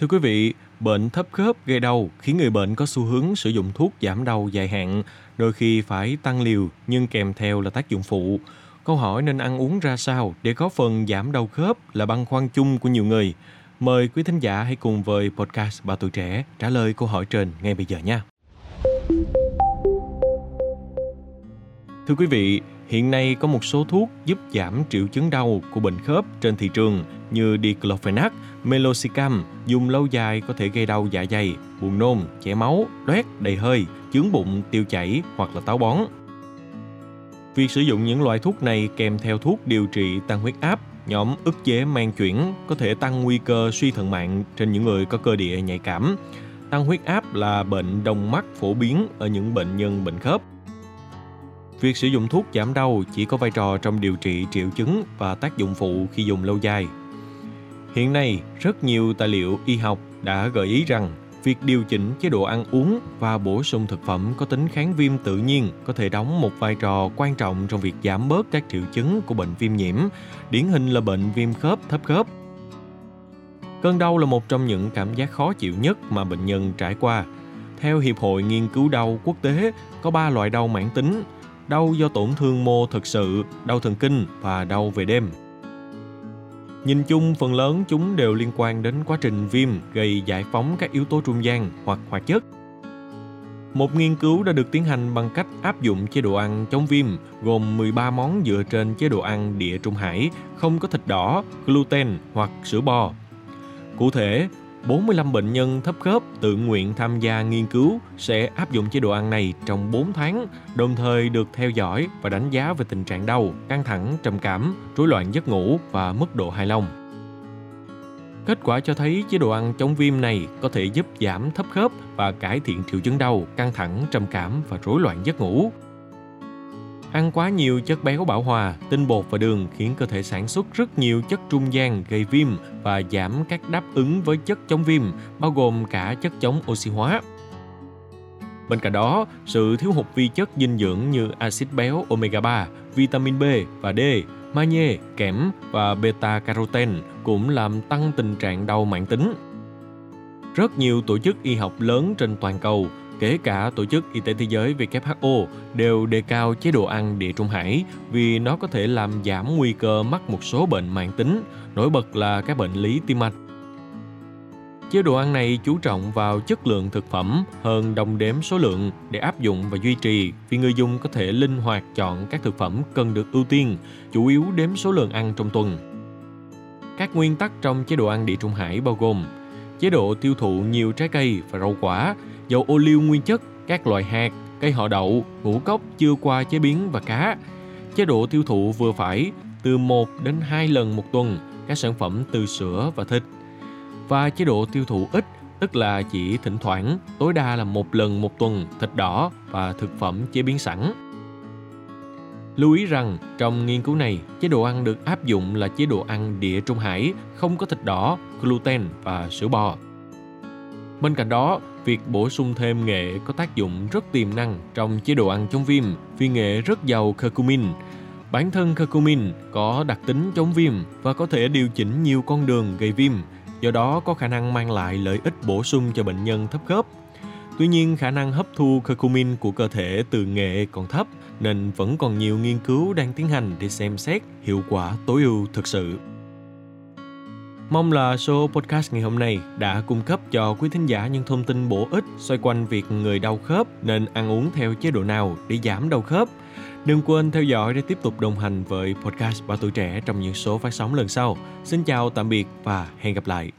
Thưa quý vị, bệnh thấp khớp gây đau khiến người bệnh có xu hướng sử dụng thuốc giảm đau dài hạn, đôi khi phải tăng liều nhưng kèm theo là tác dụng phụ. Câu hỏi nên ăn uống ra sao để có phần giảm đau khớp là băn khoăn chung của nhiều người. Mời quý thính giả hãy cùng với podcast Bà Tuổi Trẻ trả lời câu hỏi trên ngay bây giờ nha. Thưa quý vị, hiện nay có một số thuốc giúp giảm triệu chứng đau của bệnh khớp trên thị trường như diclofenac, meloxicam dùng lâu dài có thể gây đau dạ dày, buồn nôn, chảy máu, loét, đầy hơi, chướng bụng, tiêu chảy hoặc là táo bón. Việc sử dụng những loại thuốc này kèm theo thuốc điều trị tăng huyết áp, nhóm ức chế mang chuyển có thể tăng nguy cơ suy thận mạng trên những người có cơ địa nhạy cảm. Tăng huyết áp là bệnh đông mắt phổ biến ở những bệnh nhân bệnh khớp. Việc sử dụng thuốc giảm đau chỉ có vai trò trong điều trị triệu chứng và tác dụng phụ khi dùng lâu dài. Hiện nay, rất nhiều tài liệu y học đã gợi ý rằng việc điều chỉnh chế độ ăn uống và bổ sung thực phẩm có tính kháng viêm tự nhiên có thể đóng một vai trò quan trọng trong việc giảm bớt các triệu chứng của bệnh viêm nhiễm, điển hình là bệnh viêm khớp thấp khớp. Cơn đau là một trong những cảm giác khó chịu nhất mà bệnh nhân trải qua. Theo Hiệp hội Nghiên cứu đau quốc tế, có 3 loại đau mãn tính, đau do tổn thương mô thực sự, đau thần kinh và đau về đêm. Nhìn chung, phần lớn chúng đều liên quan đến quá trình viêm gây giải phóng các yếu tố trung gian hoặc hoạt chất. Một nghiên cứu đã được tiến hành bằng cách áp dụng chế độ ăn chống viêm gồm 13 món dựa trên chế độ ăn địa Trung Hải, không có thịt đỏ, gluten hoặc sữa bò. Cụ thể, 45 bệnh nhân thấp khớp tự nguyện tham gia nghiên cứu sẽ áp dụng chế độ ăn này trong 4 tháng, đồng thời được theo dõi và đánh giá về tình trạng đau, căng thẳng, trầm cảm, rối loạn giấc ngủ và mức độ hài lòng. Kết quả cho thấy chế độ ăn chống viêm này có thể giúp giảm thấp khớp và cải thiện triệu chứng đau, căng thẳng, trầm cảm và rối loạn giấc ngủ. Ăn quá nhiều chất béo bão hòa, tinh bột và đường khiến cơ thể sản xuất rất nhiều chất trung gian gây viêm và giảm các đáp ứng với chất chống viêm, bao gồm cả chất chống oxy hóa. Bên cạnh đó, sự thiếu hụt vi chất dinh dưỡng như axit béo omega 3, vitamin B và D, magie, kẽm và beta carotene cũng làm tăng tình trạng đau mãn tính. Rất nhiều tổ chức y học lớn trên toàn cầu kể cả Tổ chức Y tế Thế giới WHO đều đề cao chế độ ăn địa trung hải vì nó có thể làm giảm nguy cơ mắc một số bệnh mạng tính, nổi bật là các bệnh lý tim mạch. Chế độ ăn này chú trọng vào chất lượng thực phẩm hơn đồng đếm số lượng để áp dụng và duy trì vì người dùng có thể linh hoạt chọn các thực phẩm cần được ưu tiên, chủ yếu đếm số lượng ăn trong tuần. Các nguyên tắc trong chế độ ăn địa trung hải bao gồm chế độ tiêu thụ nhiều trái cây và rau quả, dầu ô liu nguyên chất, các loại hạt, cây họ đậu, ngũ cốc chưa qua chế biến và cá. Chế độ tiêu thụ vừa phải, từ 1 đến 2 lần một tuần, các sản phẩm từ sữa và thịt. Và chế độ tiêu thụ ít, tức là chỉ thỉnh thoảng, tối đa là một lần một tuần, thịt đỏ và thực phẩm chế biến sẵn. Lưu ý rằng, trong nghiên cứu này, chế độ ăn được áp dụng là chế độ ăn địa Trung Hải, không có thịt đỏ, gluten và sữa bò. Bên cạnh đó, việc bổ sung thêm nghệ có tác dụng rất tiềm năng trong chế độ ăn chống viêm vì nghệ rất giàu curcumin. Bản thân curcumin có đặc tính chống viêm và có thể điều chỉnh nhiều con đường gây viêm, do đó có khả năng mang lại lợi ích bổ sung cho bệnh nhân thấp khớp. Tuy nhiên, khả năng hấp thu curcumin của cơ thể từ nghệ còn thấp nên vẫn còn nhiều nghiên cứu đang tiến hành để xem xét hiệu quả tối ưu thực sự. Mong là số podcast ngày hôm nay đã cung cấp cho quý thính giả những thông tin bổ ích xoay quanh việc người đau khớp nên ăn uống theo chế độ nào để giảm đau khớp. Đừng quên theo dõi để tiếp tục đồng hành với podcast Ba Tuổi Trẻ trong những số phát sóng lần sau. Xin chào, tạm biệt và hẹn gặp lại.